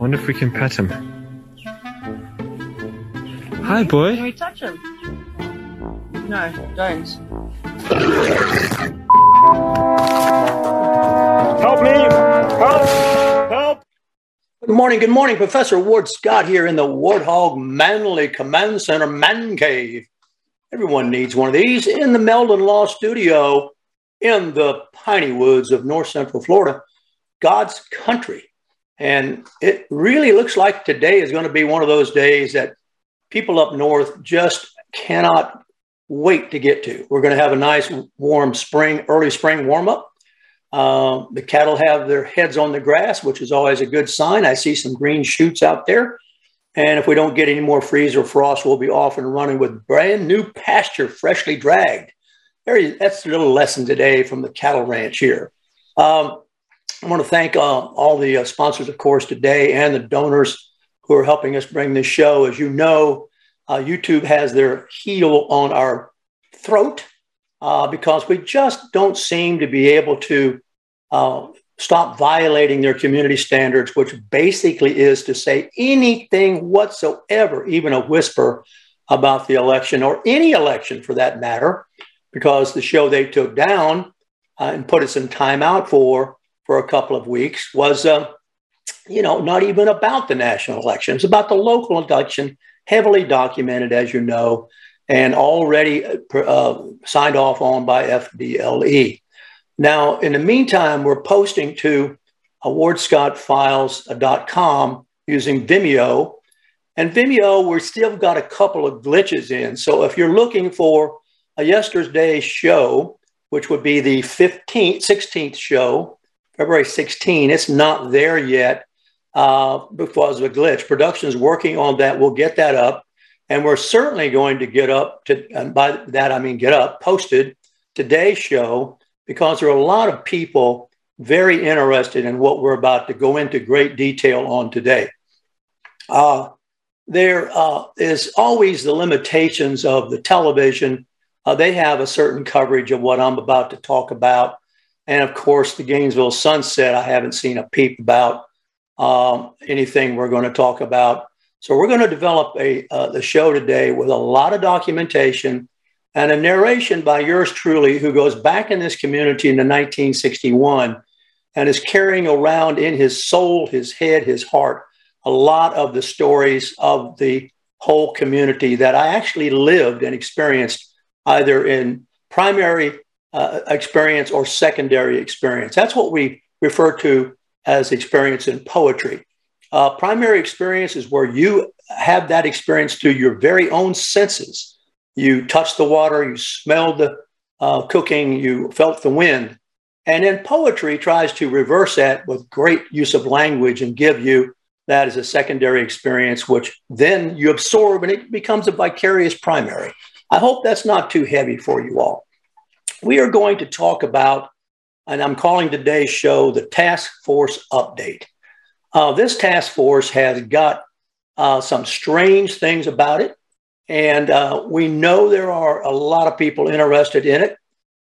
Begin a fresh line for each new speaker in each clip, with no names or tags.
Wonder if we can pet him. Hi, boy.
Can we touch him? No, don't.
Help me! Help! Help!
Good morning, good morning. Professor Ward Scott here in the Warthog Manly Command Center Man Cave. Everyone needs one of these in the Meldon Law Studio in the piney woods of north central Florida, God's country. And it really looks like today is going to be one of those days that people up north just cannot wait to get to. We're going to have a nice warm spring, early spring warm up. Uh, the cattle have their heads on the grass, which is always a good sign. I see some green shoots out there. And if we don't get any more freeze or frost, we'll be off and running with brand new pasture freshly dragged. There you- that's a little lesson today from the cattle ranch here. Um, I want to thank uh, all the uh, sponsors, of course, today and the donors who are helping us bring this show. As you know, uh, YouTube has their heel on our throat uh, because we just don't seem to be able to uh, stop violating their community standards, which basically is to say anything whatsoever, even a whisper about the election or any election for that matter, because the show they took down uh, and put us in timeout for for a couple of weeks was, uh, you know, not even about the national election. It's about the local election, heavily documented, as you know, and already uh, signed off on by FDLE. Now, in the meantime, we're posting to awardscottfiles.com using Vimeo. And Vimeo, we're still got a couple of glitches in. So if you're looking for a yesterday's show, which would be the 15th, 16th show, February 16, it's not there yet uh, because of a glitch. Production is working on that. We'll get that up. And we're certainly going to get up to, and by that I mean get up, posted today's show because there are a lot of people very interested in what we're about to go into great detail on today. Uh, there uh, is always the limitations of the television. Uh, they have a certain coverage of what I'm about to talk about. And of course, the Gainesville Sunset, I haven't seen a peep about um, anything we're going to talk about. So we're going to develop a uh, the show today with a lot of documentation and a narration by yours truly, who goes back in this community in 1961 and is carrying around in his soul, his head, his heart, a lot of the stories of the whole community that I actually lived and experienced either in primary uh, experience or secondary experience. That's what we refer to as experience in poetry. Uh, primary experience is where you have that experience through your very own senses. You touched the water, you smelled the uh, cooking, you felt the wind. And then poetry tries to reverse that with great use of language and give you that as a secondary experience, which then you absorb and it becomes a vicarious primary. I hope that's not too heavy for you all. We are going to talk about, and I'm calling today's show the Task Force Update. Uh, this task force has got uh, some strange things about it. And uh, we know there are a lot of people interested in it.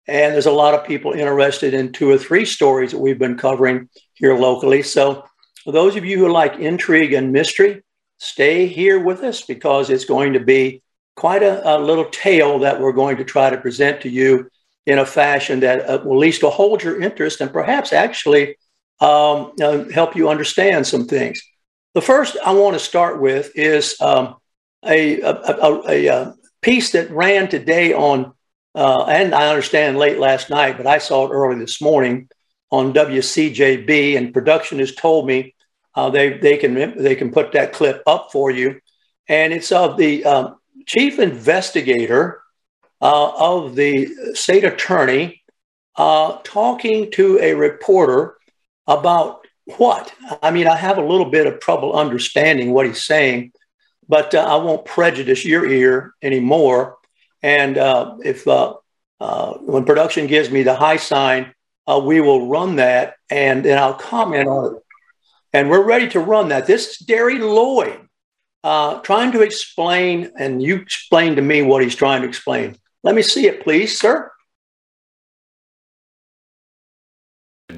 And there's a lot of people interested in two or three stories that we've been covering here locally. So, for those of you who like intrigue and mystery, stay here with us because it's going to be quite a, a little tale that we're going to try to present to you in a fashion that uh, will at least will hold your interest and perhaps actually um, uh, help you understand some things. The first I want to start with is um, a, a, a, a, piece that ran today on, uh, and I understand late last night, but I saw it early this morning on WCJB, and production has told me uh, they they can they can put that clip up for you, and it's of the um, chief investigator uh, of the state attorney uh, talking to a reporter about what? I mean, I have a little bit of trouble understanding what he's saying, but uh, I won't prejudice your ear anymore. And uh, if uh, uh when production gives me the high sign, we will run that and then I'll comment on it. And we're ready to run that. This is Derry Lloyd uh, trying to explain, and you explain to me what he's trying to explain. Let me see it, please, sir.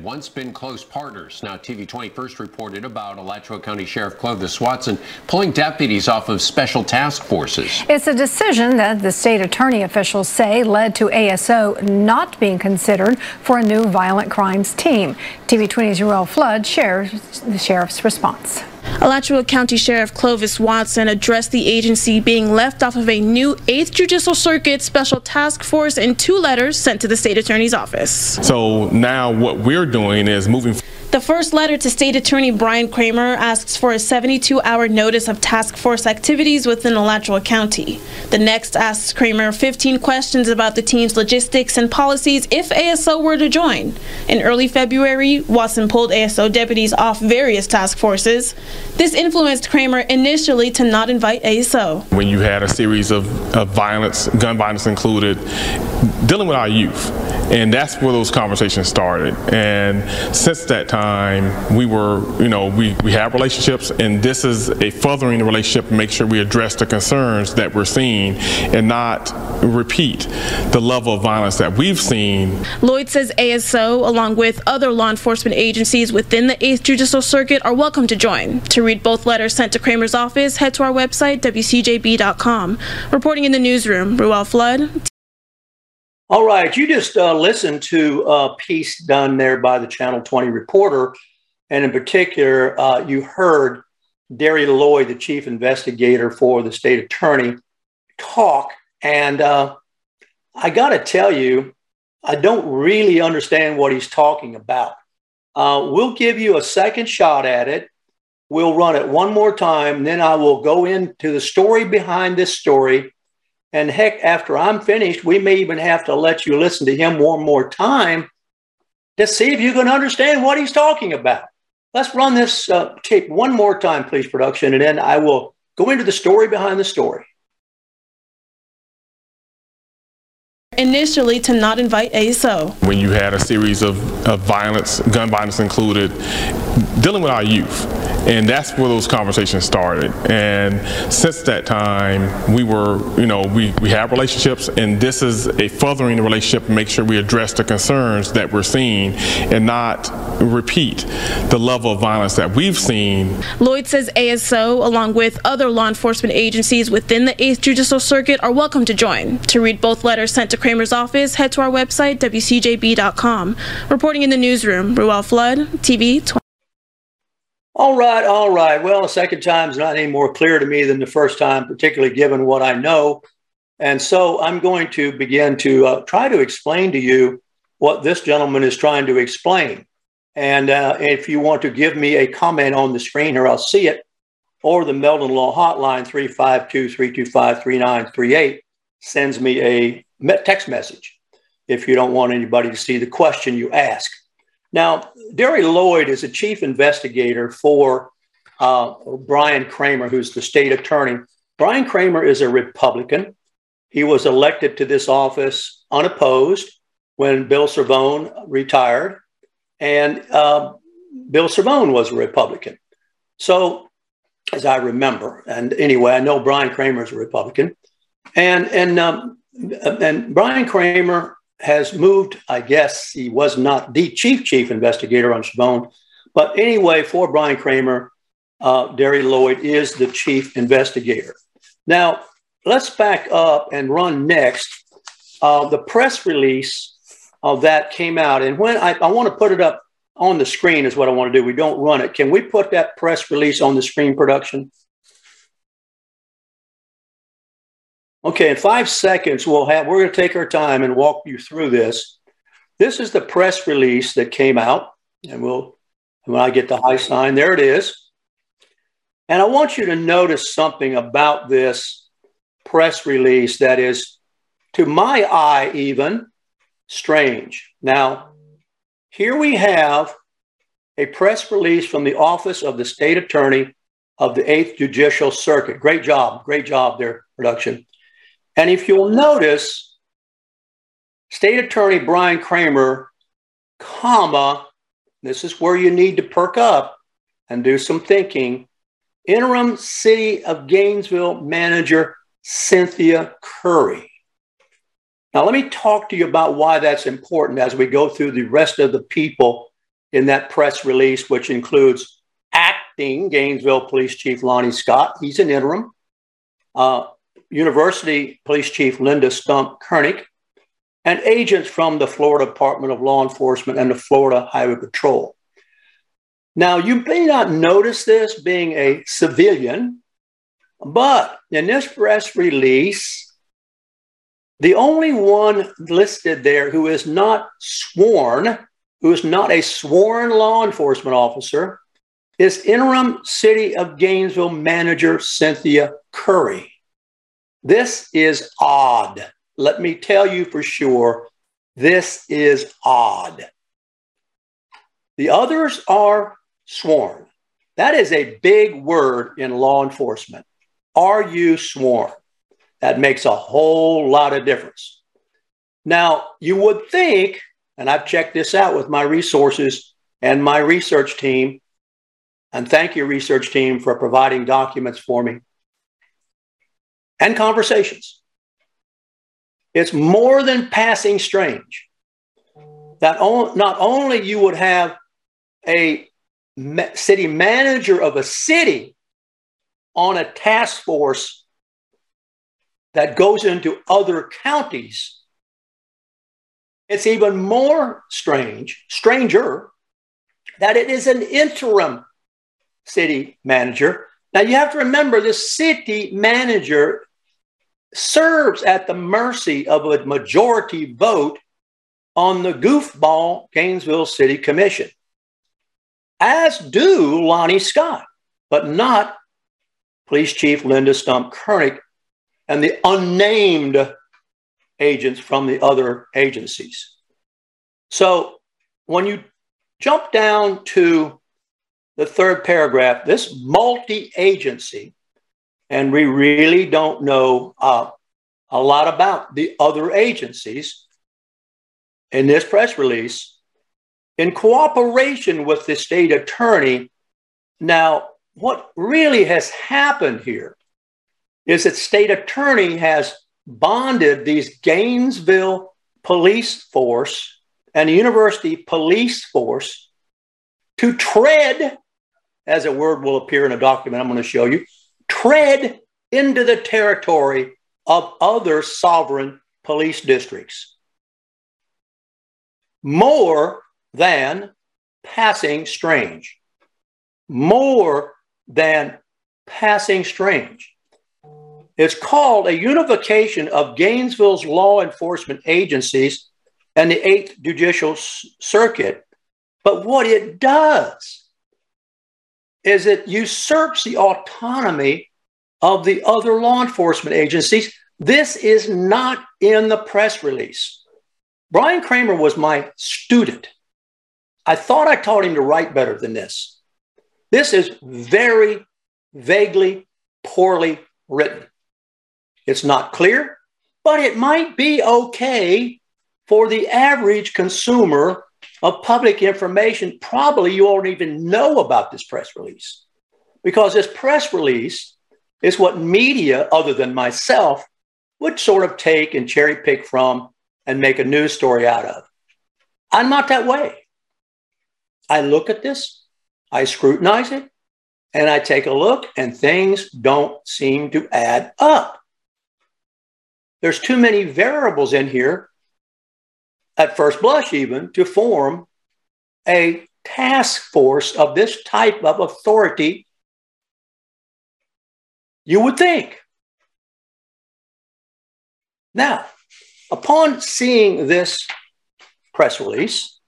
once been close partners. Now, TV 20 first reported about Alachua County Sheriff Clovis Watson pulling deputies off of special task forces.
It's a decision that the state attorney officials say led to ASO not being considered for a new violent crimes team. TV 20's Ruel Flood shares the sheriff's response.
Alachua County Sheriff Clovis Watson addressed the agency being left off of a new 8th Judicial Circuit Special Task Force in two letters sent to the state attorney's office.
So now what we're doing is moving
the first letter to State Attorney Brian Kramer asks for a 72 hour notice of task force activities within Alachua County. The next asks Kramer 15 questions about the team's logistics and policies if ASO were to join. In early February, Watson pulled ASO deputies off various task forces. This influenced Kramer initially to not invite ASO.
When you had a series of, of violence, gun violence included, dealing with our youth, and that's where those conversations started. And since that time, we were, you know, we, we have relationships, and this is a furthering the relationship to make sure we address the concerns that we're seeing and not repeat the level of violence that we've seen.
Lloyd says ASO, along with other law enforcement agencies within the 8th Judicial Circuit, are welcome to join. To read both letters sent to Kramer's office, head to our website, WCJB.com. Reporting in the newsroom, Ruel Flood.
All right, you just uh, listened to a piece done there by the Channel 20 reporter. And in particular, uh, you heard Derry Lloyd, the chief investigator for the state attorney, talk. And uh, I got to tell you, I don't really understand what he's talking about. Uh, we'll give you a second shot at it. We'll run it one more time. Then I will go into the story behind this story and heck, after I'm finished, we may even have to let you listen to him one more time to see if you can understand what he's talking about. Let's run this uh, tape one more time, please, production, and then I will go into the story behind the story.
Initially, to not invite ASO.
When you had a series of, of violence, gun violence included, dealing with our youth, and that's where those conversations started. And since that time, we were, you know, we, we have relationships, and this is a furthering the relationship make sure we address the concerns that we're seeing and not repeat the level of violence that we've seen.
Lloyd says ASO, along with other law enforcement agencies within the 8th Judicial Circuit, are welcome to join. To read both letters sent to Kramer's office, head to our website, WCJB.com. Reporting in the newsroom, Ruel Flood, TV 20.
All right, all right. Well, the second time is not any more clear to me than the first time, particularly given what I know. And so I'm going to begin to uh, try to explain to you what this gentleman is trying to explain. And uh, if you want to give me a comment on the screen here, I'll see it, or the Meldon Law Hotline 352 325 3938 sends me a text message if you don't want anybody to see the question you ask. Now, Derry Lloyd is a chief investigator for uh, Brian Kramer, who's the state attorney. Brian Kramer is a Republican. He was elected to this office unopposed when Bill Cervone retired, and uh, Bill Cervone was a Republican. So, as I remember, and anyway, I know Brian Kramer is a Republican, and and um, and Brian Kramer has moved. I guess he was not the chief chief investigator on Cervone, but anyway, for Brian Kramer, uh, Derry Lloyd is the chief investigator. Now, let's back up and run next. Uh, the press release of that came out, and when I, I want to put it up on the screen is what I want to do. We don't run it. Can we put that press release on the screen production? Okay, in five seconds, we'll have, we're going to take our time and walk you through this. This is the press release that came out, and we'll, when I get the high sign, there it is. And I want you to notice something about this press release that is, to my eye, even strange. Now, here we have a press release from the office of the state attorney of the 8th Judicial Circuit. Great job. Great job there, production. And if you'll notice, State Attorney Brian Kramer, comma, this is where you need to perk up and do some thinking. Interim City of Gainesville Manager Cynthia Curry. Now, let me talk to you about why that's important as we go through the rest of the people in that press release, which includes acting Gainesville Police Chief Lonnie Scott. He's an interim. Uh, University Police Chief Linda Stump Kurnick, and agents from the Florida Department of Law Enforcement and the Florida Highway Patrol. Now, you may not notice this being a civilian, but in this press release, the only one listed there who is not sworn, who is not a sworn law enforcement officer, is interim City of Gainesville manager Cynthia Curry. This is odd. Let me tell you for sure, this is odd. The others are sworn. That is a big word in law enforcement. Are you sworn? That makes a whole lot of difference. Now, you would think, and I've checked this out with my resources and my research team, and thank you, research team, for providing documents for me and conversations. It's more than passing strange that on, not only you would have a city manager of a city on a task force that goes into other counties. It's even more strange, stranger, that it is an interim city manager. Now you have to remember the city manager serves at the mercy of a majority vote on the goofball Gainesville City Commission, as do Lonnie Scott, but not Police Chief Linda Stump Kurnick and the unnamed agents from the other agencies. So when you jump down to the third paragraph, this multi agency and we really don't know uh, a lot about the other agencies in this press release in cooperation with the state attorney. Now, what really has happened here is that state attorney has bonded these Gainesville police force and the university police force to tread, as a word will appear in a document I'm going to show you, tread into the territory of other sovereign police districts more than passing strange. More than passing strange. It's called a unification of Gainesville's law enforcement agencies and the 8th Judicial Circuit. But what it does is it usurps the autonomy of the other law enforcement agencies. This is not in the press release. Brian Kramer was my student. I thought I taught him to write better than this. This is very vaguely, poorly written. It's not clear, but it might be okay for the average consumer of public information, probably you won't even know about this press release because this press release is what media, other than myself, would sort of take and cherry pick from and make a news story out of. I'm not that way. I look at this, I scrutinize it, and I take a look, and things don't seem to add up. There's too many variables in here at first blush, even to form a task force of this type of authority, you would think. Now, upon seeing this press release,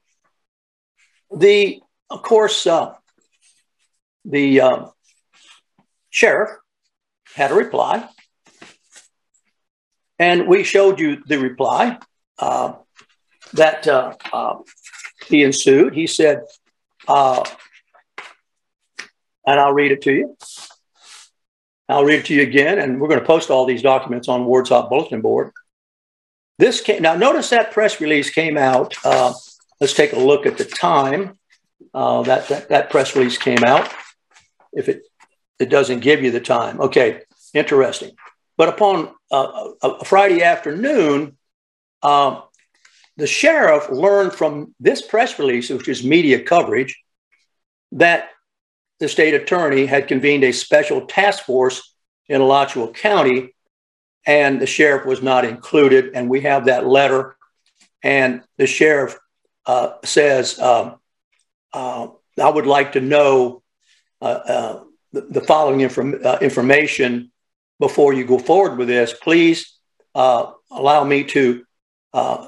the, of course, uh, the uh, sheriff had a reply, and we showed you the reply. Uh, that uh, uh, he ensued. He said, uh, and I'll read it to you. I'll read it to you again, and we're going to post all these documents on Ward's Hot Bulletin Board. This came, now notice that press release came out. Uh, let's take a look at the time uh, that, that that press release came out. If it it doesn't give you the time, okay, interesting. But upon uh, a Friday afternoon, uh, the sheriff learned from this press release, which is media coverage, that the state attorney had convened a special task force in Alachua County, and the sheriff was not included. And we have that letter, and the sheriff uh, says, um, uh, I would like to know uh, uh the, the, following inform- uh, information before you go forward with this. Please uh, allow me to,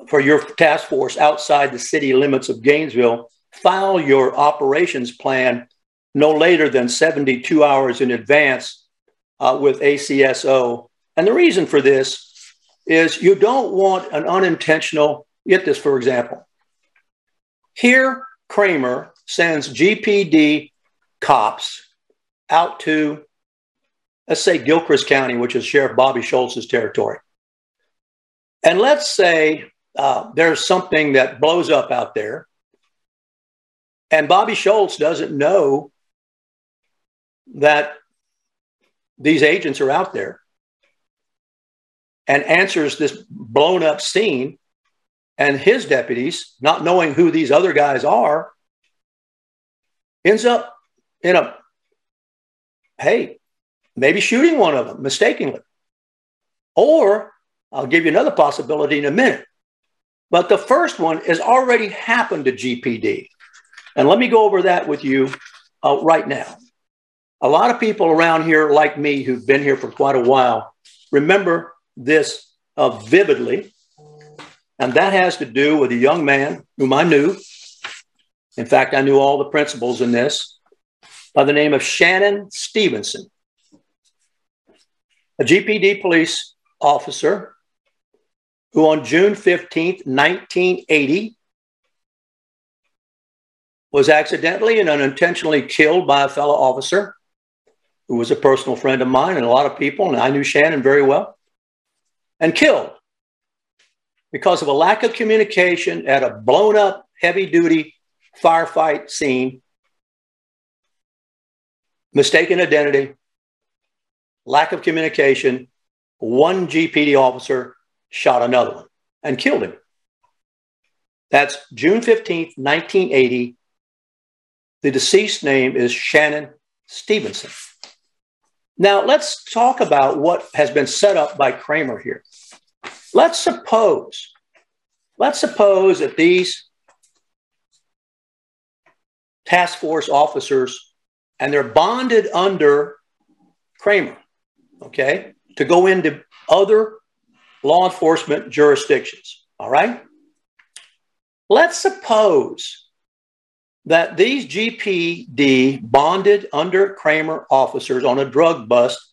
for your task force outside the city limits of Gainesville, file your operations plan no later than 72 hours in advance uh, with ACSO. And the reason for this is you don't want an unintentional, get this for example. Here, Kramer sends GPD cops out to, let's say, Gilchrist County, which is Sheriff Bobby Schultz's territory. And let's say uh, there's something that blows up out there, and Bobby Schultz doesn't know that these agents are out there and answers this blown up scene and his deputies not knowing who these other guys are ends up in a hey maybe shooting one of them mistakenly. Or i'll give you another possibility in a minute but the first one has already happened to gpd and let me go over that with you uh, right now a lot of people around here, like me, who've been here for quite a while, remember this uh, vividly. And that has to do with a young man whom I knew. In fact, I knew all the principals in this by the name of Shannon Stevenson, a GPD police officer who on June 15th, 1980, was accidentally and unintentionally killed by a fellow officer who was a personal friend of mine and a lot of people, and I knew Shannon very well, and killed because of a lack of communication at a blown up heavy duty firefight scene, mistaken identity, lack of communication. One GPD officer shot another one and killed him. That's June 15th, 1980. The deceased name is Shannon Stevenson. Now, let's talk about what has been set up by Kramer here. Let's suppose, let's suppose that these task force officers and they're bonded under Kramer, okay, to go into other law enforcement jurisdictions. All right. Let's suppose that these GPD bonded under Kramer officers on a drug bust,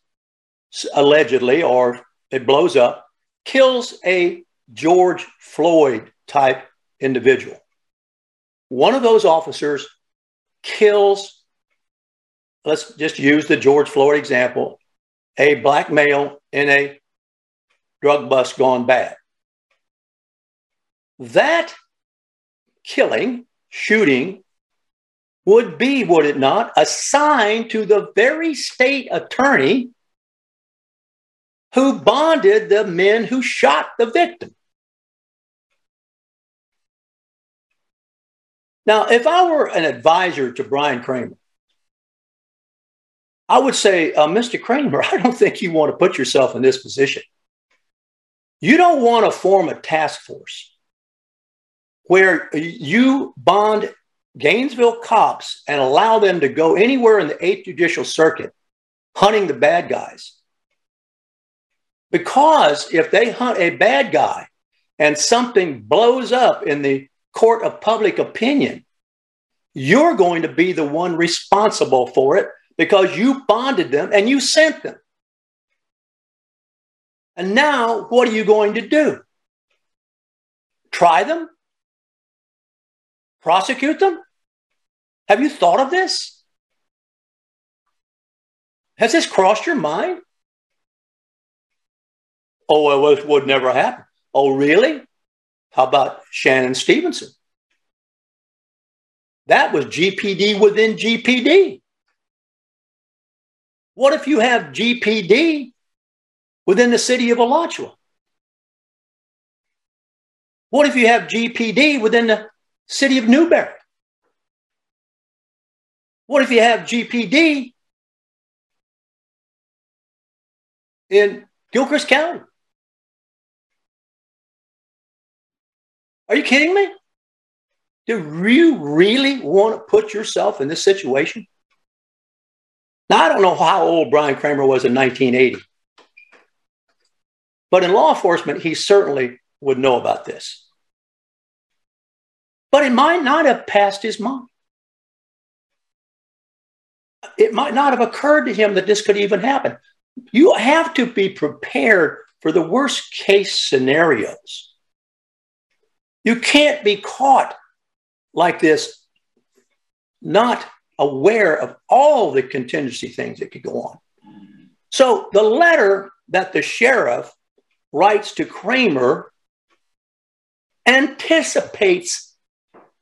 allegedly, or it blows up, kills a George Floyd type individual. One of those officers kills, let's just use the George Floyd example, a black male in a drug bust gone bad. That killing, shooting, would be, would it not, assigned to the very state attorney who bonded the men who shot the victim. Now, if I were an advisor to Brian Kramer, I would say, uh, Mr. Kramer, I don't think you want to put yourself in this position. You don't want to form a task force where you bond Gainesville cops and allow them to go anywhere in the 8th Judicial Circuit hunting the bad guys. Because if they hunt a bad guy and something blows up in the court of public opinion, you're going to be the one responsible for it because you bonded them and you sent them. And now, what are you going to do? Try them? prosecute them? Have you thought of this? Has this crossed your mind? Oh, it would never happen. Oh, really? How about Shannon Stevenson? That was GPD within GPD. What if you have GPD within the city of Alachua? What if you have GPD within the city of Newberry? What if you have GPD in Gilchrist County? Are you kidding me? Do you really want to put yourself in this situation? Now, I don't know how old Brian Kramer was in 1980, but in law enforcement, he certainly would know about this. But it might not have passed his mind. It might not have occurred to him that this could even happen. You have to be prepared for the worst case scenarios. You can't be caught like this, not aware of all the contingency things that could go on. So the letter that the sheriff writes to Kramer anticipates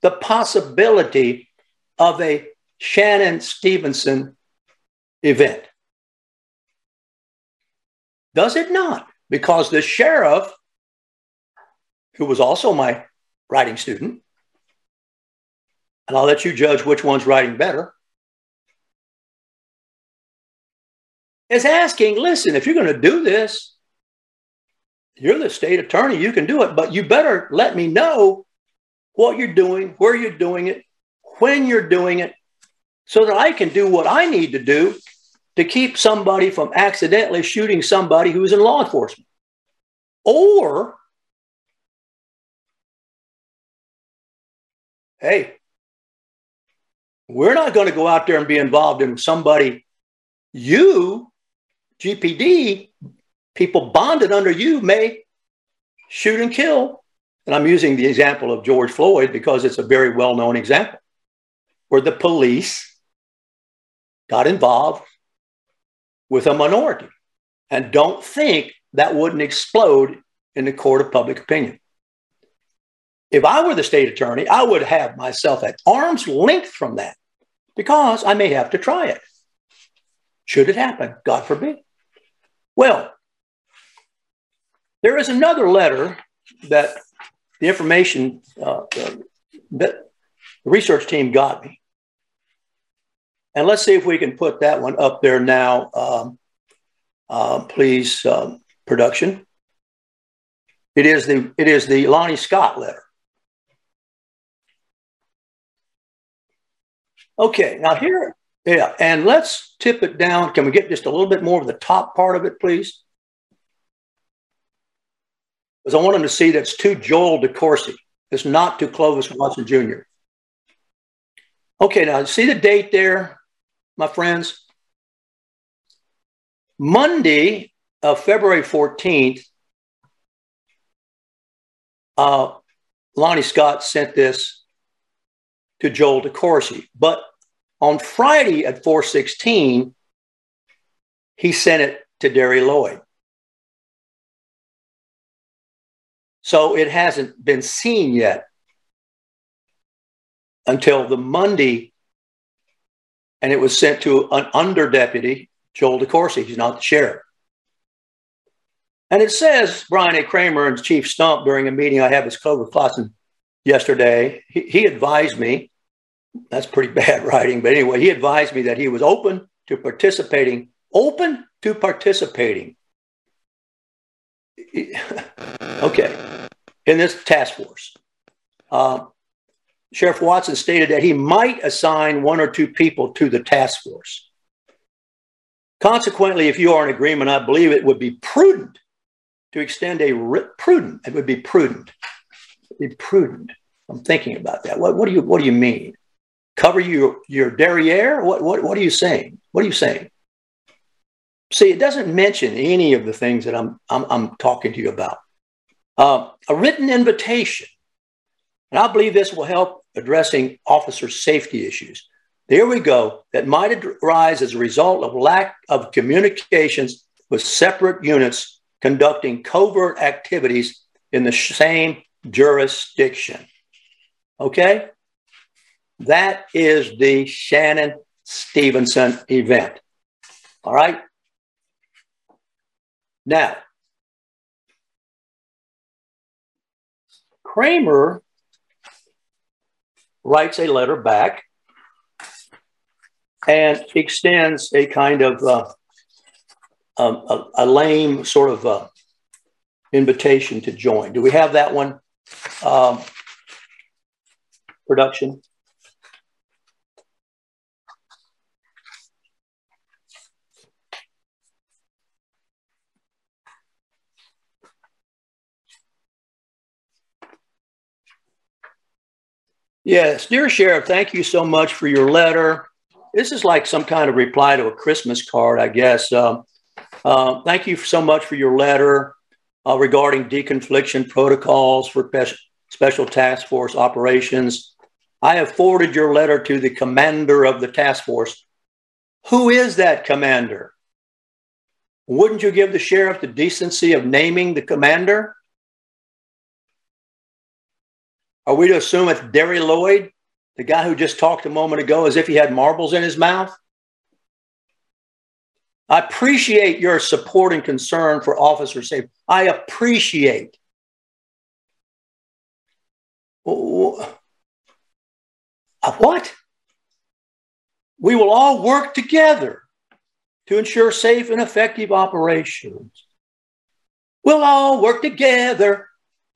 the possibility of a Shannon Stevenson event. Does it not? Because the sheriff, who was also my writing student, and I'll let you judge which one's writing better, is asking listen, if you're going to do this, you're the state attorney, you can do it, but you better let me know what you're doing, where you're doing it, when you're doing it, so that I can do what I need to do to keep somebody from accidentally shooting somebody who's in law enforcement. Or, hey, we're not going to go out there and be involved in somebody, you, GPD, people bonded under you may shoot and kill. And I'm using the example of George Floyd because it's a very well known example where the police got involved with a minority. And don't think that wouldn't explode in the court of public opinion. If I were the state attorney, I would have myself at arm's length from that because I may have to try it. Should it happen, God forbid. Well, there is another letter that the information uh, that the research team got me. And let's see if we can put that one up there now. Um, uh, please, um, production. It is the it is the Lonnie Scott letter. Okay, now here, yeah, and let's tip it down. Can we get just a little bit more of the top part of it, please? Because I want them to see that's to Joel DeCourcy. It's not to Clovis Watson Jr. Okay, now see the date there, my friends? Monday of February 14th, uh, Lonnie Scott sent this to Joel DeCourcy. But on Friday at 416, he sent it to Derry Lloyd. So it hasn't been seen yet until the Monday, and it was sent to an under deputy, Joel DeCourcy. He's not the sheriff. And it says Brian A. Kramer and Chief Stump during a meeting I had with Clovis Clausen yesterday, he, he advised me that's pretty bad writing, but anyway, he advised me that he was open to participating, open to participating. okay, in this task force. Uh, Sheriff Watson stated that he might assign one or two people to the task force. Consequently, if you are in agreement, I believe it would be prudent to extend a prudent. It would be prudent. Be prudent. I'm thinking about that. What, what do you What do you mean? Cover your your derriere? What what what are you saying? What are you saying? See, it doesn't mention any of the things that I'm I'm, I'm talking to you about. Uh, a written invitation, and I believe this will help addressing officer safety issues. there we go, that might arise as a result of lack of communications with separate units conducting covert activities in the same jurisdiction. Okay? That is the Shannon Stevenson event. All right? Now, Kramer writes a letter back and extends a kind of uh, um, a, a, lame sort of uh, invitation to join. Do we have that one? Um, production. Yes, dear Sheriff, thank you so much for your letter. This is like some kind of reply to a Christmas card, I guess. Uh, thank you so much for your letter uh, regarding deconfliction protocols for special task force operations. I have forwarded your letter to the commander of the task force. Who is that commander? Wouldn't you give the sheriff the decency of naming the commander? Are we to assume it's Derry Lloyd, the guy who just talked a moment ago as if he had marbles in his mouth? I appreciate your support and concern for officer safety. I appreciate. What? We will all work together to ensure safe and effective operations. We'll all work together.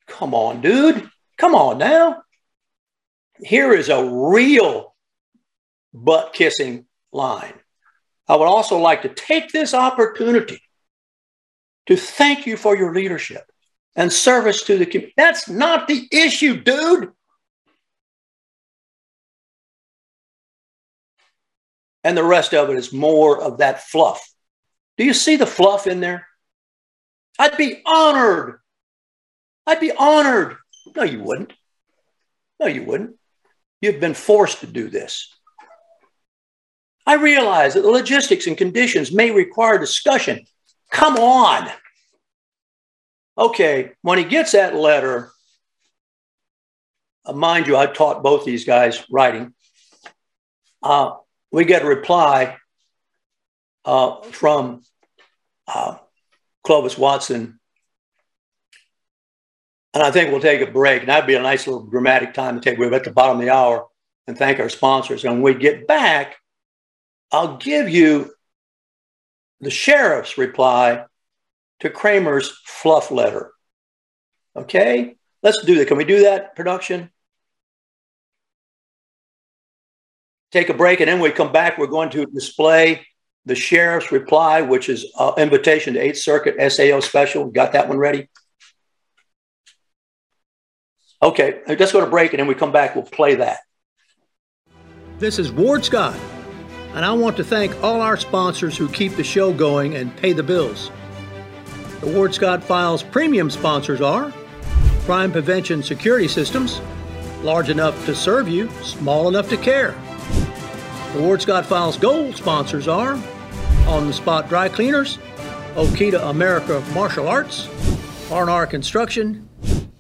Come on, dude. Come on now. Here is a real butt kissing line. I would also like to take this opportunity to thank you for your leadership and service to the community. That's not the issue, dude. And the rest of it is more of that fluff. Do you see the fluff in there? I'd be honored. I'd be honored no, you wouldn't. No, you wouldn't. You've been forced to do this. I realize that the logistics and conditions may require discussion. Come on. Okay, when he gets that letter, uh, mind you, I taught both these guys writing. Uh, we get a reply uh, from uh, Clovis Watson and I think we'll take a break. And that'd be a nice little dramatic time to take. We're at the bottom of the hour and thank our sponsors. And when we get back, I'll give you the sheriff's reply to Kramer's fluff letter. Okay, let's do that. Can we do that, production? Take a break, and then we come back. We're going to display the sheriff's reply, which is uh, invitation to Eighth Circuit SAO special. Got that one ready. Okay, let's go to break and then we come back, we'll play that.
This is Ward Scott, and I want to thank all our sponsors who keep the show going and pay the bills. The Ward Scott Files premium sponsors are Crime Prevention Security Systems, large enough to serve you, small enough to care. The Ward Scott Files Gold sponsors are On the Spot Dry Cleaners, Okita America Martial Arts, R&R Construction,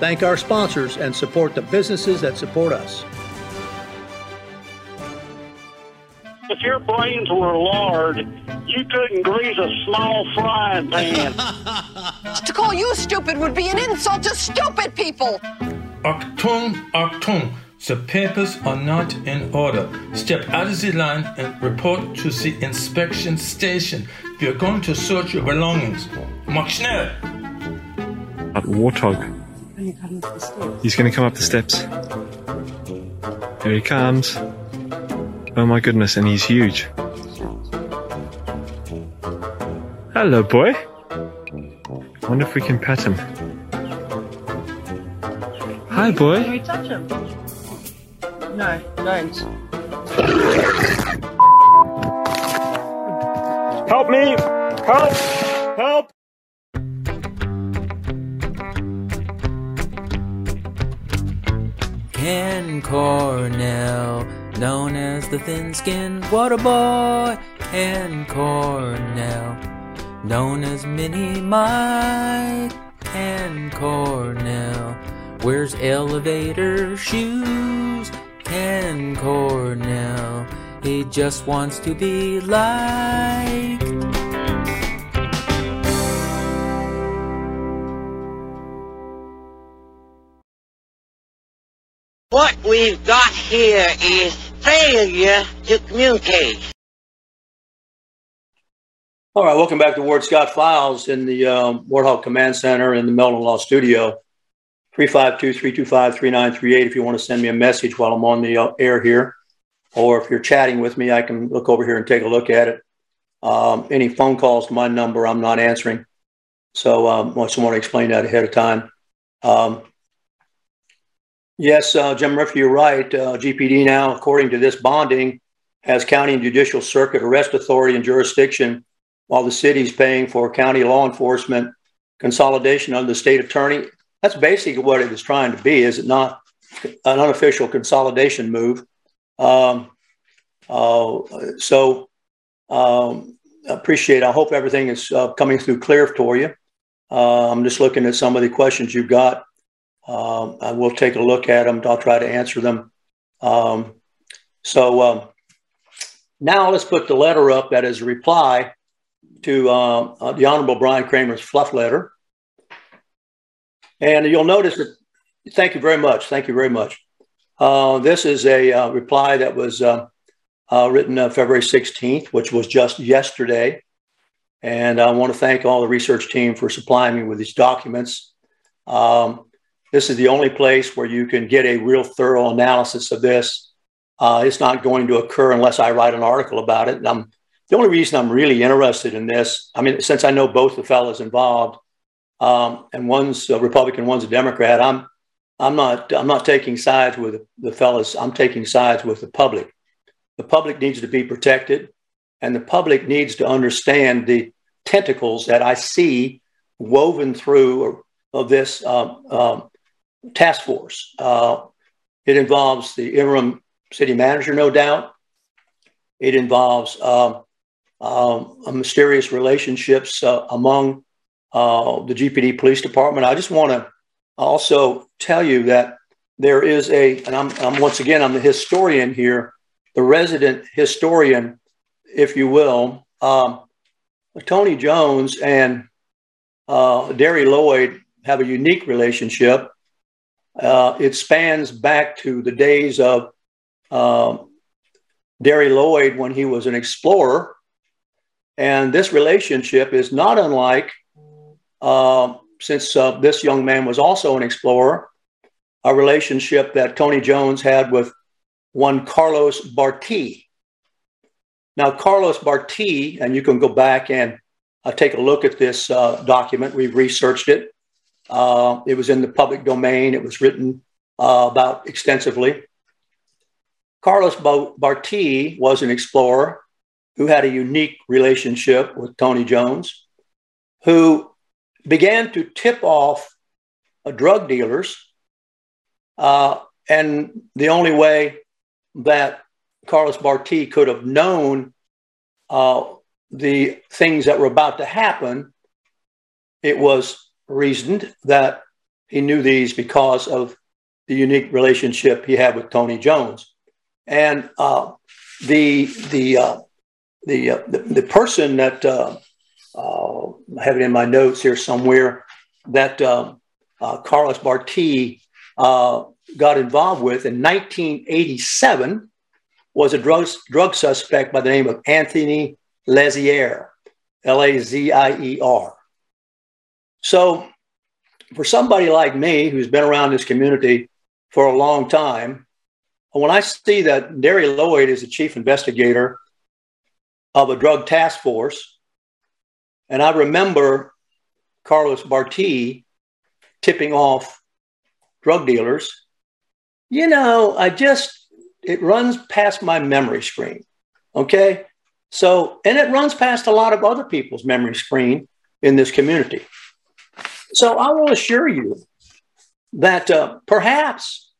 thank our sponsors, and support the businesses that support us.
If your brains were lard, you couldn't grease a small frying pan.
to call you stupid would be an insult to stupid people.
Achtung, Achtung. The papers are not in order. Step out of the line and report to the inspection station. We are going to search your belongings. Mach schnell!
At Warthog He's going to come up the steps. Here he comes. Oh my goodness, and he's huge. Hello, boy. Wonder if we can pet him. Hi, boy.
Can we touch him? No, don't.
Help me! Help! Help!
Ken Cornell, known as the thin skinned water boy. Ken Cornell, known as Mini Mike. Ken Cornell, wears elevator shoes. Ken Cornell, he just wants to be like.
What we've got here is failure to communicate.
All right, welcome back to Ward Scott Files in the um, Warthog Command Center in the Meldon Law Studio. 352-325-3938 if you want to send me a message while I'm on the uh, air here. Or if you're chatting with me, I can look over here and take a look at it. Um, any phone calls to my number, I'm not answering. So um, I just want to explain that ahead of time. Um, yes, uh, Jim Murphy, you're right. Uh, GPD now, according to this bonding, has county and judicial circuit arrest authority and jurisdiction while the city's paying for county law enforcement consolidation under the state attorney. That's basically what it is trying to be, is it not? An unofficial consolidation move. Um, uh, so um, appreciate. I hope everything is uh, coming through clear for you. Uh, I'm just looking at some of the questions you've got. Um, I will take a look at them. I'll try to answer them. Um, so um, now let's put the letter up that is a reply to um, uh, the Honorable Brian Kramer's fluff letter. And you'll notice that, thank you very much. Thank you very much. Uh, this is a uh, reply that was uh, uh, written uh, February 16th, which was just yesterday. And I want to thank all the research team for supplying me with these documents. Um, this is the only place where you can get a real thorough analysis of this. Uh, it's not going to occur unless I write an article about it. And I'm, the only reason I'm really interested in this, I mean, since I know both the fellows involved, um, and one's a Republican, one's a Democrat, I'm, I'm not, I'm not taking sides with the fellows. I'm taking sides with the public. The public needs to be protected, and the public needs to understand the tentacles that I see woven through of this um, um, task force. Uh, it involves the interim city manager, no doubt. It involves um, um, mysterious relationships uh, among uh, the GPD Police Department. I just want to also tell you that there is a, and I'm, I'm once again, I'm the historian here, the resident historian, if you will. Um, Tony Jones and uh, Derry Lloyd have a unique relationship. Uh, it spans back to the days of uh, Derry Lloyd when he was an explorer. And this relationship is not unlike, uh, since uh, this young man was also an explorer, a relationship that Tony Jones had with one Carlos Barti. Now, Carlos Barti, and you can go back and uh, take a look at this uh, document. We've researched it. Uh, it was in the public domain. It was written uh, about extensively. Carlos Barti was an explorer who had a unique relationship with Tony Jones, who began to tip off uh, drug dealers. Uh, and the only way that Carlos Barti could have known uh, the things that were about to happen, it was reasoned that he knew these because of the unique relationship he had with Tony Jones. And uh, the, the, uh, the, uh, the, the, person that uh, uh, I have it in my notes here somewhere that uh, Carlos Barti got involved with in 1987 was a drug, drug suspect by the name of Anthony Lazier, L A Z I E R. So, for somebody like me who's been around this community for a long time, when I see that Derry Lloyd is the chief investigator of a drug task force, And I remember Carlos Barti tipping off drug dealers. You know, I just, it runs past my memory screen. Okay. So, and it runs past a lot of other people's memory screen in this community. So I will assure you that uh, perhaps,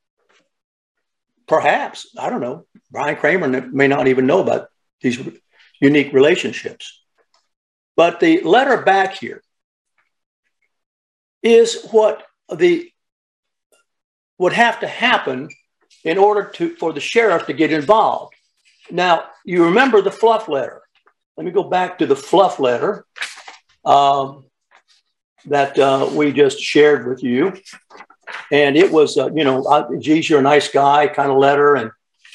perhaps, I don't know, Brian Kramer may not even know about these unique relationships. But the letter back here is what the would have to happen in order to for the sheriff to get involved. Now, you remember the fluff letter. Let me go back to the fluff letter um, that uh, we just shared with you. And it was, uh, you know, uh, geez, you're a nice guy kind of letter. And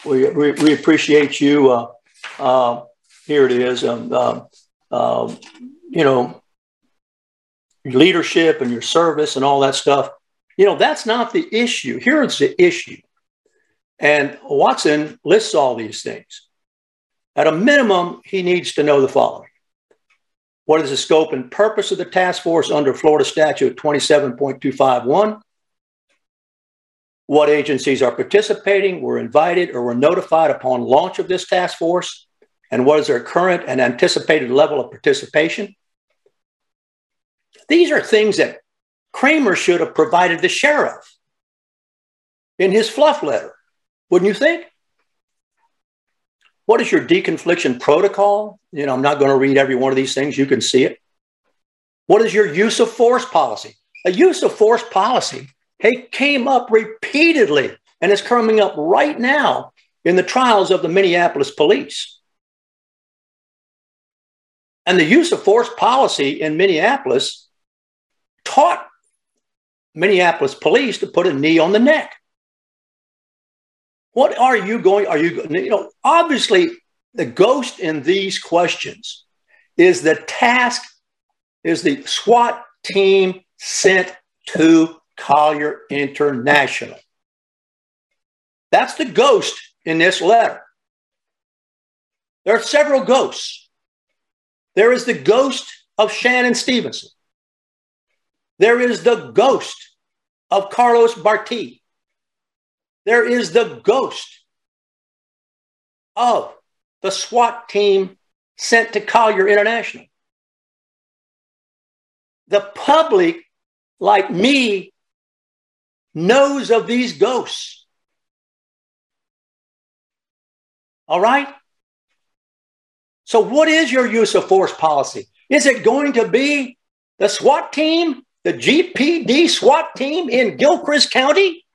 we, we, we appreciate you. Uh, uh, here it is. Um, um, um, you know, your leadership and your service and all that stuff. You know, that's not the issue. Here's the issue. And Watson lists all these things. At a minimum, he needs to know the following What is the scope and purpose of the task force under Florida Statute 27.251? What agencies are participating, were invited, or were notified upon launch of this task force? And what is their current and anticipated level of participation? These are things that Kramer should have provided the sheriff in his fluff letter, wouldn't you think? What is your deconfliction protocol? You know, I'm not going to read every one of these things. You can see it. What is your use of force policy? A use of force policy hey, came up repeatedly and is coming up right now in the trials of the Minneapolis police. And the use of force policy in Minneapolis taught Minneapolis police to put a knee on the neck. What are you going? Are you, you know, obviously the ghost in these questions is the task, is the SWAT team sent to Collier International. That's the ghost in this letter. There are several ghosts. There is the ghost of Shannon Stevenson. There is the ghost of Carlos Barti. There is the ghost of the SWAT team sent to Collier International. The public, like me, knows of these ghosts. All right? So, what is your use of force policy? Is it going to be the SWAT team the GPD SWAT team in Gilchrist County?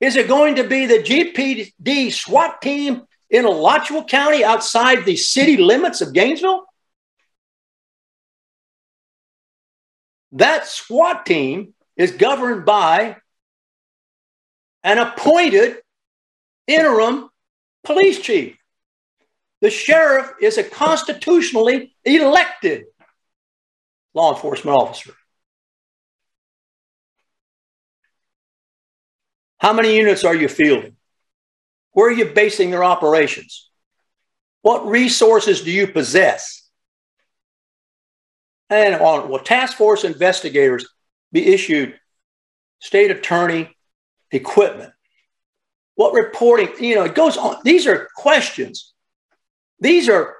Is it going to be the GPD SWAT team in Alachua County outside the city limits of Gainesville? That SWAT team is governed by an appointed interim police chief. The sheriff is a constitutionally elected law enforcement officer. How many units are you fielding? Where are you basing their operations? What resources do you possess? And on will task force investigators be issued state attorney equipment? What reporting, you know, it goes on. These are questions. These are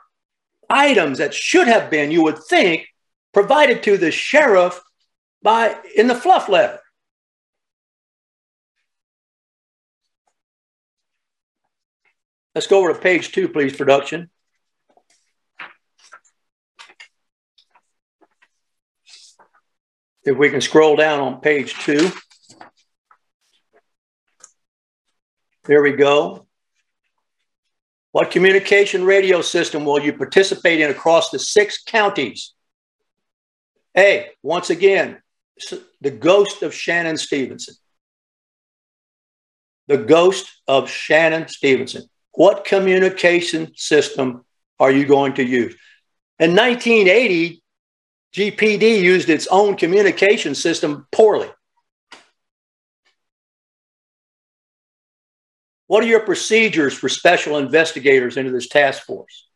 items that should have been, you would think, provided to the sheriff by in the fluff letter. Let's go over to page two, please, production. If we can scroll down on page two. There we go. What communication radio system will you participate in across the six counties? A, once again, the ghost of Shannon Stevenson. The ghost of Shannon Stephenson. What communication system are you going to use? In 1980, GPD used its own communication system poorly. What are your procedures for special investigators into this task force?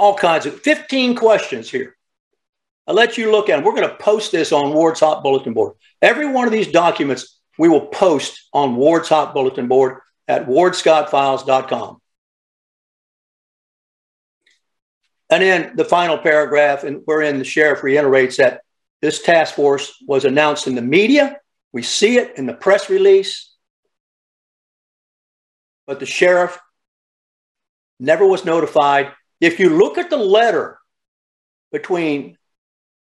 All kinds of 15 questions here. I'll let you look at them. We're going to post this on Warthog Bulletin Board. Every one of these documents we will post on Warthog Bulletin Board at wardscottfiles.com. And then the final paragraph, and wherein the sheriff reiterates that this task force was announced in the media. We see it in the press release. But the sheriff never was notified. If you look at the letter between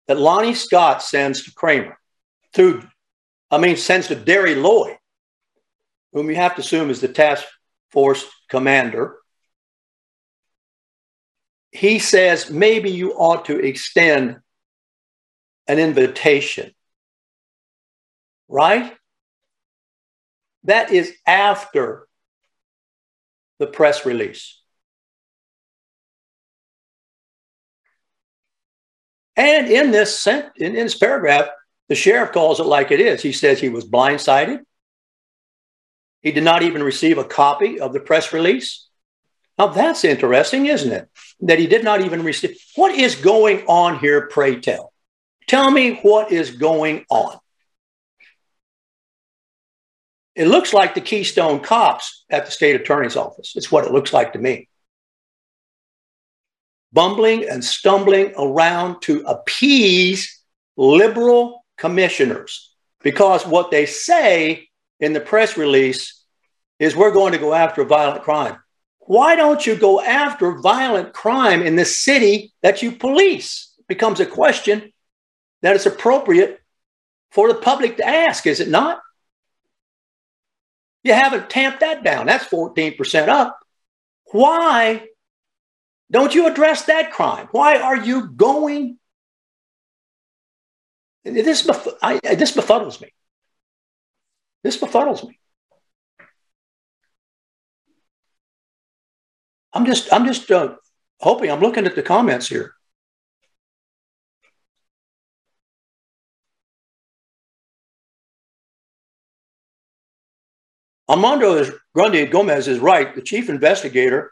that Lonnie Scott sends to Kramer through, I mean, sends to Derry Lloyd, whom you have to assume is the task force commander. He says maybe you ought to extend an invitation, right? That is after the press release. And in this sent in, in this paragraph, the sheriff calls it like it is. He says he was blindsided. He did not even receive a copy of the press release. Now that's interesting, isn't it? That he did not even receive. What is going on here, pray tell? Tell me what is going on. It looks like the Keystone cops at the state attorney's office. It's what it looks like to me bumbling and stumbling around to appease liberal commissioners because what they say in the press release is we're going to go after violent crime. Why don't you go after violent crime in the city that you police? Becomes a question that is appropriate for the public to ask, is it not? You haven't tamped that down. That's 14% up. Why don't you address that crime? Why are you going? This, bef- I, this befuddles me. This befuddles me. I'm just, I'm just uh, hoping. I'm looking at the comments here. Armando Grundy Gomez is right. The chief investigator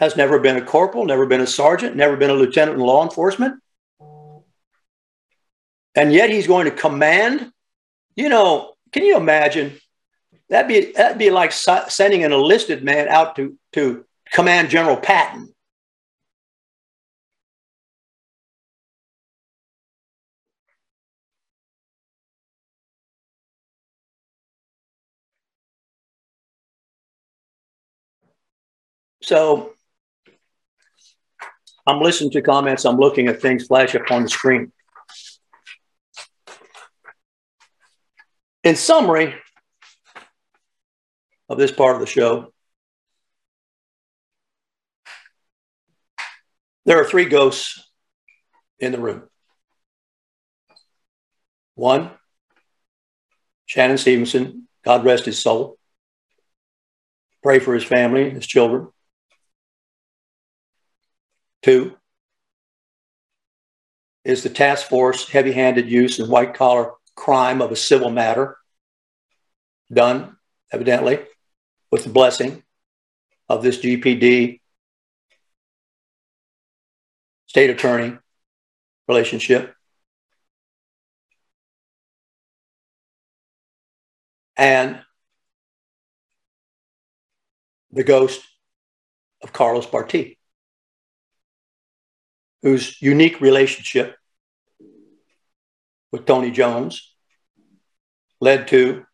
has never been a corporal, never been a sergeant, never been a lieutenant in law enforcement. And yet he's going to command. You know, can you imagine? That'd be that'd be like sending an enlisted man out to to command General Patton. So I'm listening to comments, I'm looking at things flash up on the screen. In summary of this part of the show, there are three ghosts in the room. One, Shannon Stevenson, God rest his soul. Pray for his family, his children. Two is the task force heavy handed use and white collar crime of a civil matter done, evidently, with the blessing of this GPD state attorney relationship. And the ghost of Carlos Barti whose unique relationship with Tony Jones led to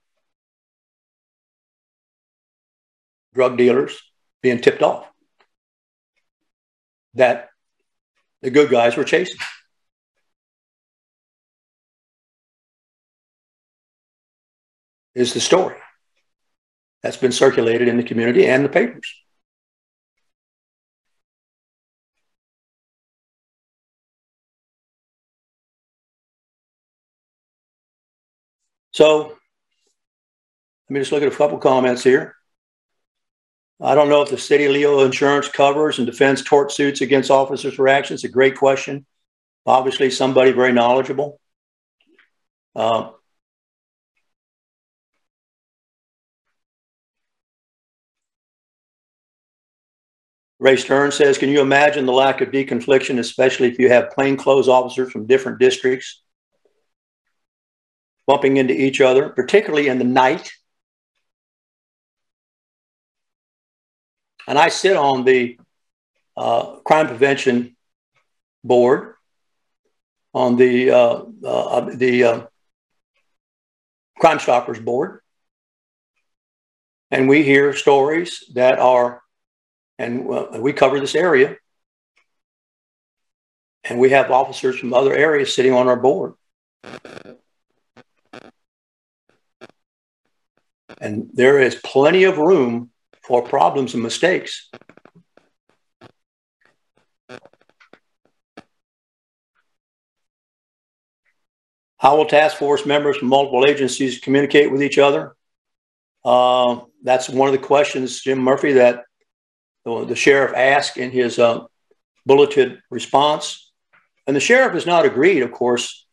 drug dealers being tipped off that the good guys were chasing. Is the story that's been circulated in the community and the papers. So let me just look at a couple comments here. I don't know if the city of Leo insurance covers and defends tort suits against officers for actions. A great question. Obviously, somebody very knowledgeable. Uh, Ray Stern says, Can you imagine the lack of deconfliction, especially if you have plainclothes officers from different districts bumping into each other, particularly in the night? And I sit on the uh, crime prevention board, on the uh, uh, the uh, Crime Stoppers board, and we hear stories that are, and we cover this area, and we have officers from other areas sitting on our board. And there is plenty of room for problems and mistakes. How will task force members from multiple agencies communicate with each other? Uh, that's one of the questions, Jim Murphy, that the sheriff asked in his uh, bulleted response. And the sheriff has not agreed, of course,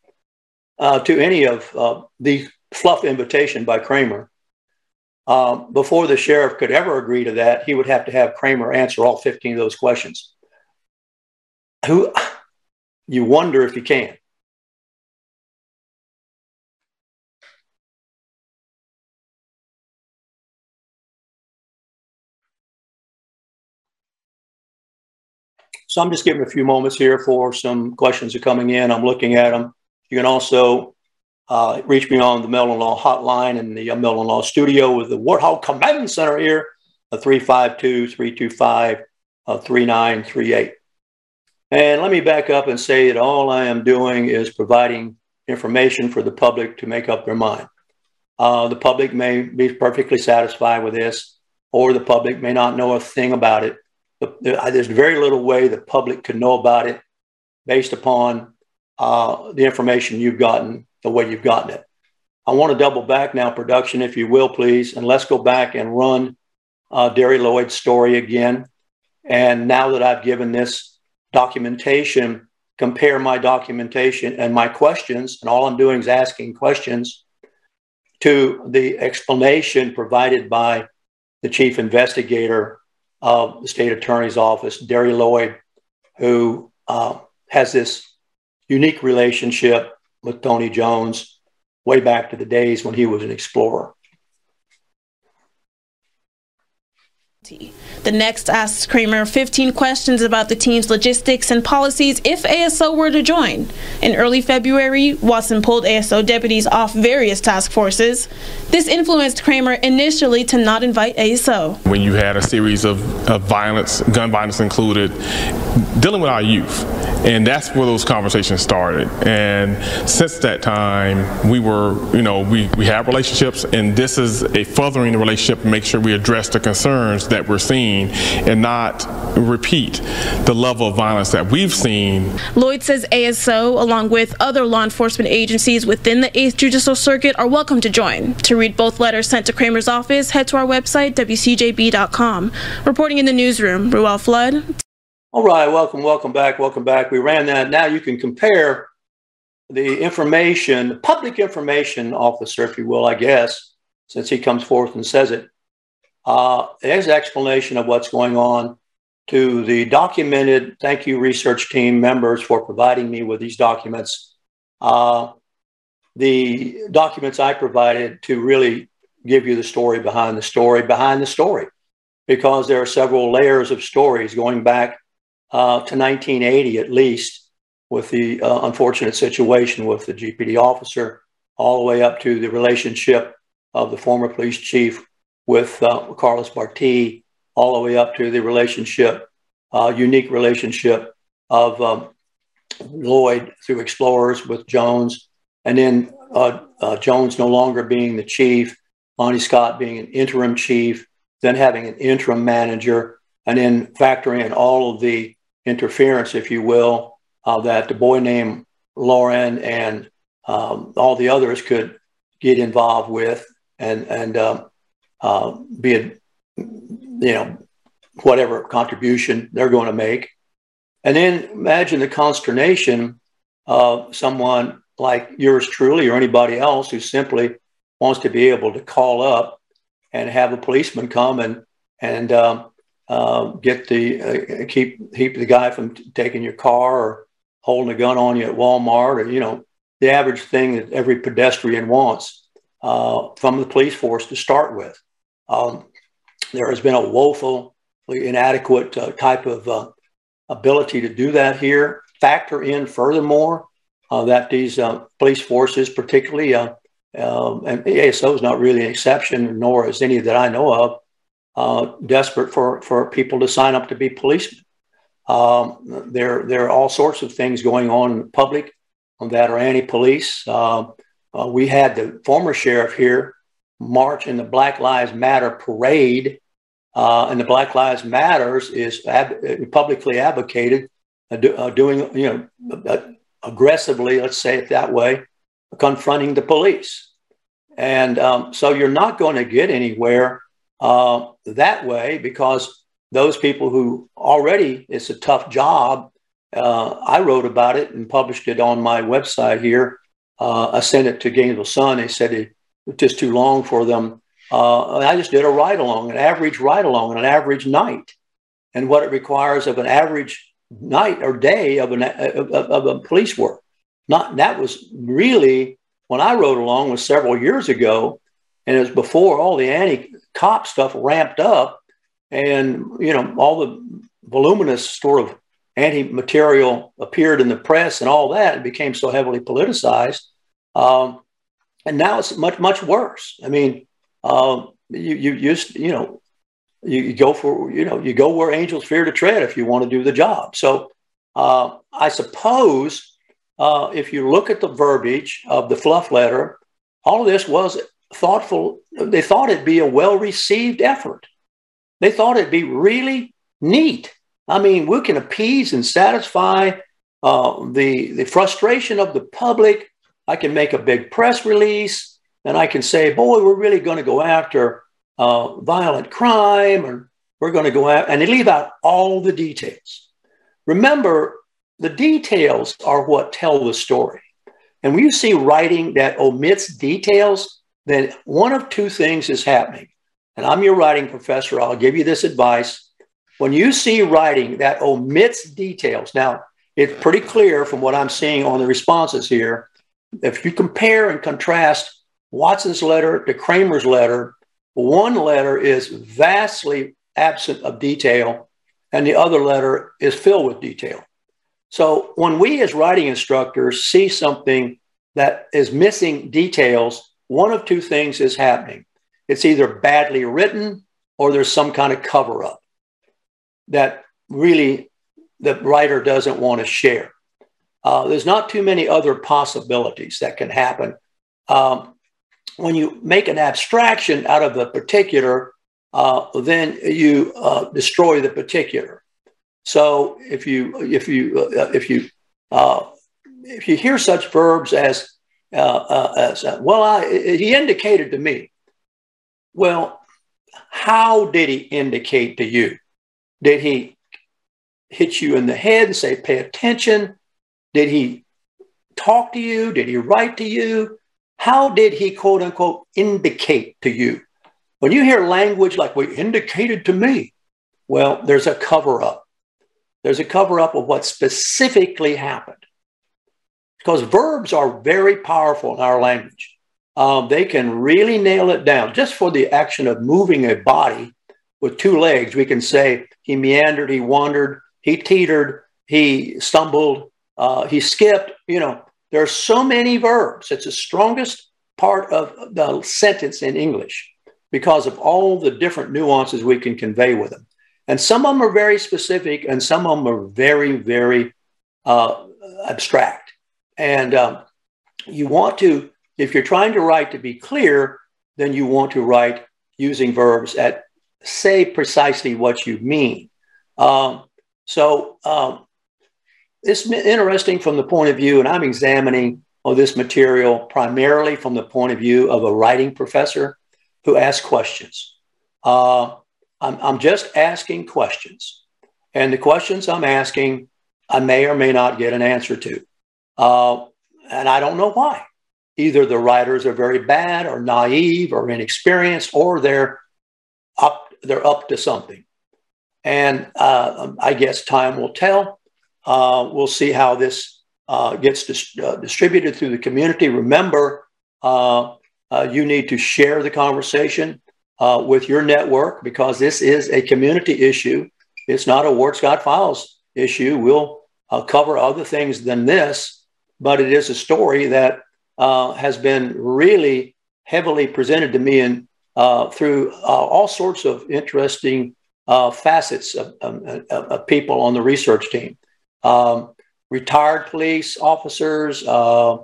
uh, to any of uh, the fluff invitation by Kramer. Um, before the sheriff could ever agree to that, he would have to have Kramer answer all 15 of those questions. Who you wonder if he can. So I'm just giving a few moments here for some questions are coming in. I'm looking at them. You can also uh, reach me on the Mail Law hotline in the uh, Mail Law studio with the Warthog Command Center here, uh, 352 325 3938. And let me back up and say that all I am doing is providing information for the public to make up their mind. Uh, the public may be perfectly satisfied with this, or the public may not know a thing about it. There's very little way the public can know about it based upon uh, the information you've gotten the way you've gotten it. I want to double back now, production, if you will, please, and let's go back and run uh, Derry Lloyd's story again. And now that I've given this documentation, compare my documentation and my questions, and all I'm doing is asking questions to the explanation provided by the chief investigator of the state attorney's office, Derry Lloyd, who uh, has this unique relationship with Tony Jones way back to the days when he was an explorer.
The next asks Kramer 15 questions about the team's logistics and policies if ASO were to join. In early February, Watson pulled ASO deputies off various task forces. This influenced Kramer initially to not invite ASO.
When you had a series of, of violence, gun violence included, dealing with our youth, and that's where those conversations started. And since that time, we were, you know, we, we have relationships, and this is a furthering the relationship, to make sure we address the concerns that we're seeing and not repeat the level of violence that we've seen.
Lloyd says ASO, along with other law enforcement agencies within the 8th Judicial Circuit, are welcome to join. To read both letters sent to Kramer's office, head to our website, wcjb.com. Reporting in the newsroom, Ruel Flood.
All right, welcome, welcome back, welcome back. We ran that. Now you can compare the information, public information officer, if you will, I guess, since he comes forth and says it, uh, his explanation of what's going on to the documented thank you research team members for providing me with these documents. Uh, the documents I provided to really give you the story behind the story behind the story, because there are several layers of stories going back uh, to 1980 at least, with the uh, unfortunate situation with the GPD officer, all the way up to the relationship of the former police chief with uh, Carlos Barti, all the way up to the relationship, uh, unique relationship of um, Lloyd through Explorers with Jones, and then uh, uh, Jones no longer being the chief, Lonnie Scott being an interim chief, then having an interim manager, and then factoring in all of the interference, if you will, uh, that the boy named Lauren and um, all the others could get involved with, and and um, uh, be it, you know, whatever contribution they're going to make. And then imagine the consternation of someone like yours truly or anybody else who simply wants to be able to call up and have a policeman come and and um, uh, get the uh, keep keep the guy from t- taking your car or holding a gun on you at Walmart or you know the average thing that every pedestrian wants uh, from the police force to start with. Um, there has been a woefully inadequate uh, type of uh, ability to do that here. Factor in furthermore uh, that these police forces, particularly um, and ASO is not really an exception, nor is any that I know of, uh, desperate for, for people to sign up to be policemen. Um, there, there are all sorts of things going on in the public that are anti-police. Uh, uh, we had the former sheriff here march in the Black Lives Matter parade, uh, and the Black Lives Matters is ab- publicly advocated uh, uh, doing, you know, aggressively, let's say it that way, confronting the police. And um, so you're not going to get anywhere uh, that way because those people who already it's a tough job. Uh, I wrote about it and published it on my website here. Uh, I sent it to Gainesville Sun. They said just too long for them. Uh, I just did a ride along, an average ride along, an average night, and what it requires of an average night or day of, an, of, of a police work. Not that was really when I rode along was several years ago, and it was before all the anti-cop stuff ramped up, and you know all the voluminous sort of anti-material appeared in the press and all that, and became so heavily politicized. Um, and now it's much much worse. I mean, um, you you just you know you, you, go for you know you go where angels fear to tread if you want to do the job. So uh, I suppose uh, if you look at the verbiage of the fluff letter, all of this was thoughtful. They thought it'd be a well received effort. They thought it'd be really neat. I mean, we can appease and satisfy uh, the, the frustration of the public. I can make a big press release and I can say, boy, we're really going to go after uh, violent crime and we're going to go out and they leave out all the details. Remember, the details are what tell the story. And when you see writing that omits details, then one of two things is happening. And I'm your writing professor. I'll give you this advice. When you see writing that omits details, now it's pretty clear from what I'm seeing on the responses here. If you compare and contrast Watson's letter to Kramer's letter, one letter is vastly absent of detail, and the other letter is filled with detail. So when we as writing instructors see something that is missing details, one of two things is happening. It's either badly written or there's some kind of cover up that really the writer doesn't want to share. Uh, there's not too many other possibilities that can happen. Um, when you make an abstraction out of the particular, uh, then you uh, destroy the particular. So if you if you uh, if you uh, if you hear such verbs as uh, as well, I, he indicated to me. Well, how did he indicate to you? Did he hit you in the head and say, "Pay attention"? Did he talk to you? Did he write to you? How did he quote unquote indicate to you? When you hear language like "we indicated to me," well, there's a cover up there's a cover up of what specifically happened. Because verbs are very powerful in our language. Um, they can really nail it down. Just for the action of moving a body with two legs, we can say he meandered, he wandered, he teetered, he stumbled, uh, he skipped. You know, there are so many verbs. It's the strongest part of the sentence in English because of all the different nuances we can convey with them. And some of them are very specific, and some of them are very, very uh, abstract. And um, you want to, if you're trying to write to be clear, then you want to write using verbs that say precisely what you mean. Um, so um, it's interesting from the point of view, and I'm examining all this material primarily from the point of view of a writing professor who asks questions. Uh, I'm, I'm just asking questions. And the questions I'm asking, I may or may not get an answer to. Uh, and I don't know why. Either the writers are very bad or naive or inexperienced, or they're up, they're up to something. And uh, I guess time will tell. Uh, we'll see how this uh, gets dis- uh, distributed through the community. Remember, uh, uh, you need to share the conversation with your network because this is a community issue. It's not a Ward Scott Files issue. We'll cover other things than this, but it is a story that has been really heavily presented to me in, through all sorts of interesting facets of, of, of, people on the research team. Um, retired police officers, uh,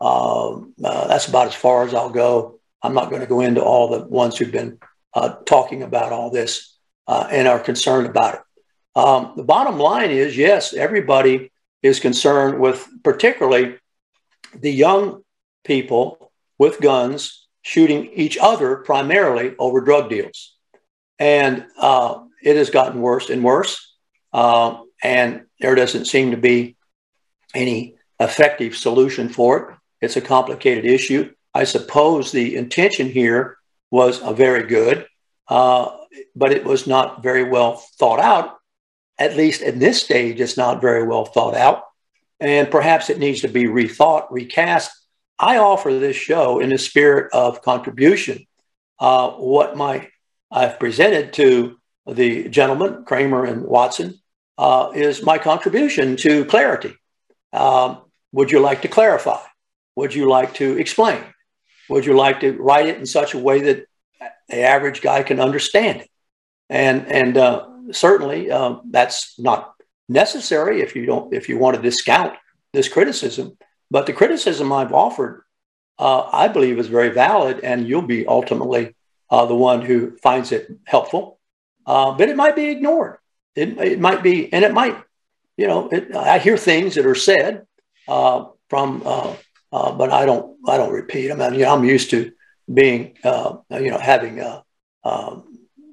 uh, that's about as far as I'll go. I'm not going to go into all the ones who've been uh, talking about all this uh, and are concerned about it. Um, the bottom line is yes, everybody is concerned with particularly the young people with guns shooting each other primarily over drug deals. And uh, it has gotten worse and worse. Uh, and there doesn't seem to be any effective solution for it. It's a complicated issue. I suppose the intention here was a very good, uh, but it was not very well thought out. At least at this stage, it's not very well thought out. And perhaps it needs to be rethought, recast. I offer this show in the spirit of contribution. Uh, what my I've presented to the gentlemen, Kramer and Watson, uh, is my contribution to clarity. Um, would you like to clarify? Would you like to explain? Would you like to write it in such a way that the average guy can understand it? And and uh, certainly uh, that's not necessary if you don't if you want to discount this criticism. But the criticism I've offered, uh, I believe, is very valid, and you'll be ultimately uh, the one who finds it helpful. Uh, but it might be ignored. It, it might be, and it might, you know, it, I hear things that are said uh, from, uh, uh, but I don't, I don't repeat them. I mean, you know, I'm used to being, uh, you know, having, uh, um,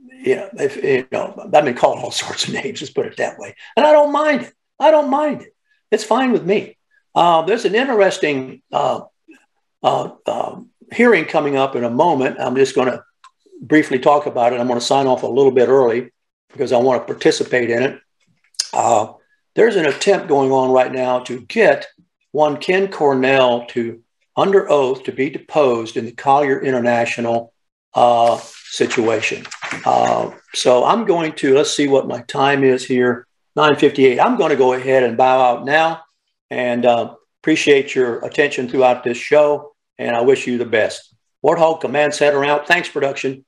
you know, if, you know, I've been called all sorts of names. Let's put it that way, and I don't mind it. I don't mind it. It's fine with me. there's an interesting um, hearing coming up in a moment. I'm just going to briefly talk about it. I'm going to sign off a little bit early because I want to participate in it. Uh, there's an attempt going on right now to get one Ken Cornell to under oath to be deposed in the Collier International uh, situation. Uh, so I'm going to let's see what my time is here. 9:58. I'm going to go ahead and bow out now, and uh, appreciate your attention throughout this show. And I wish you the best. Warthog Command Center out. Thanks, production.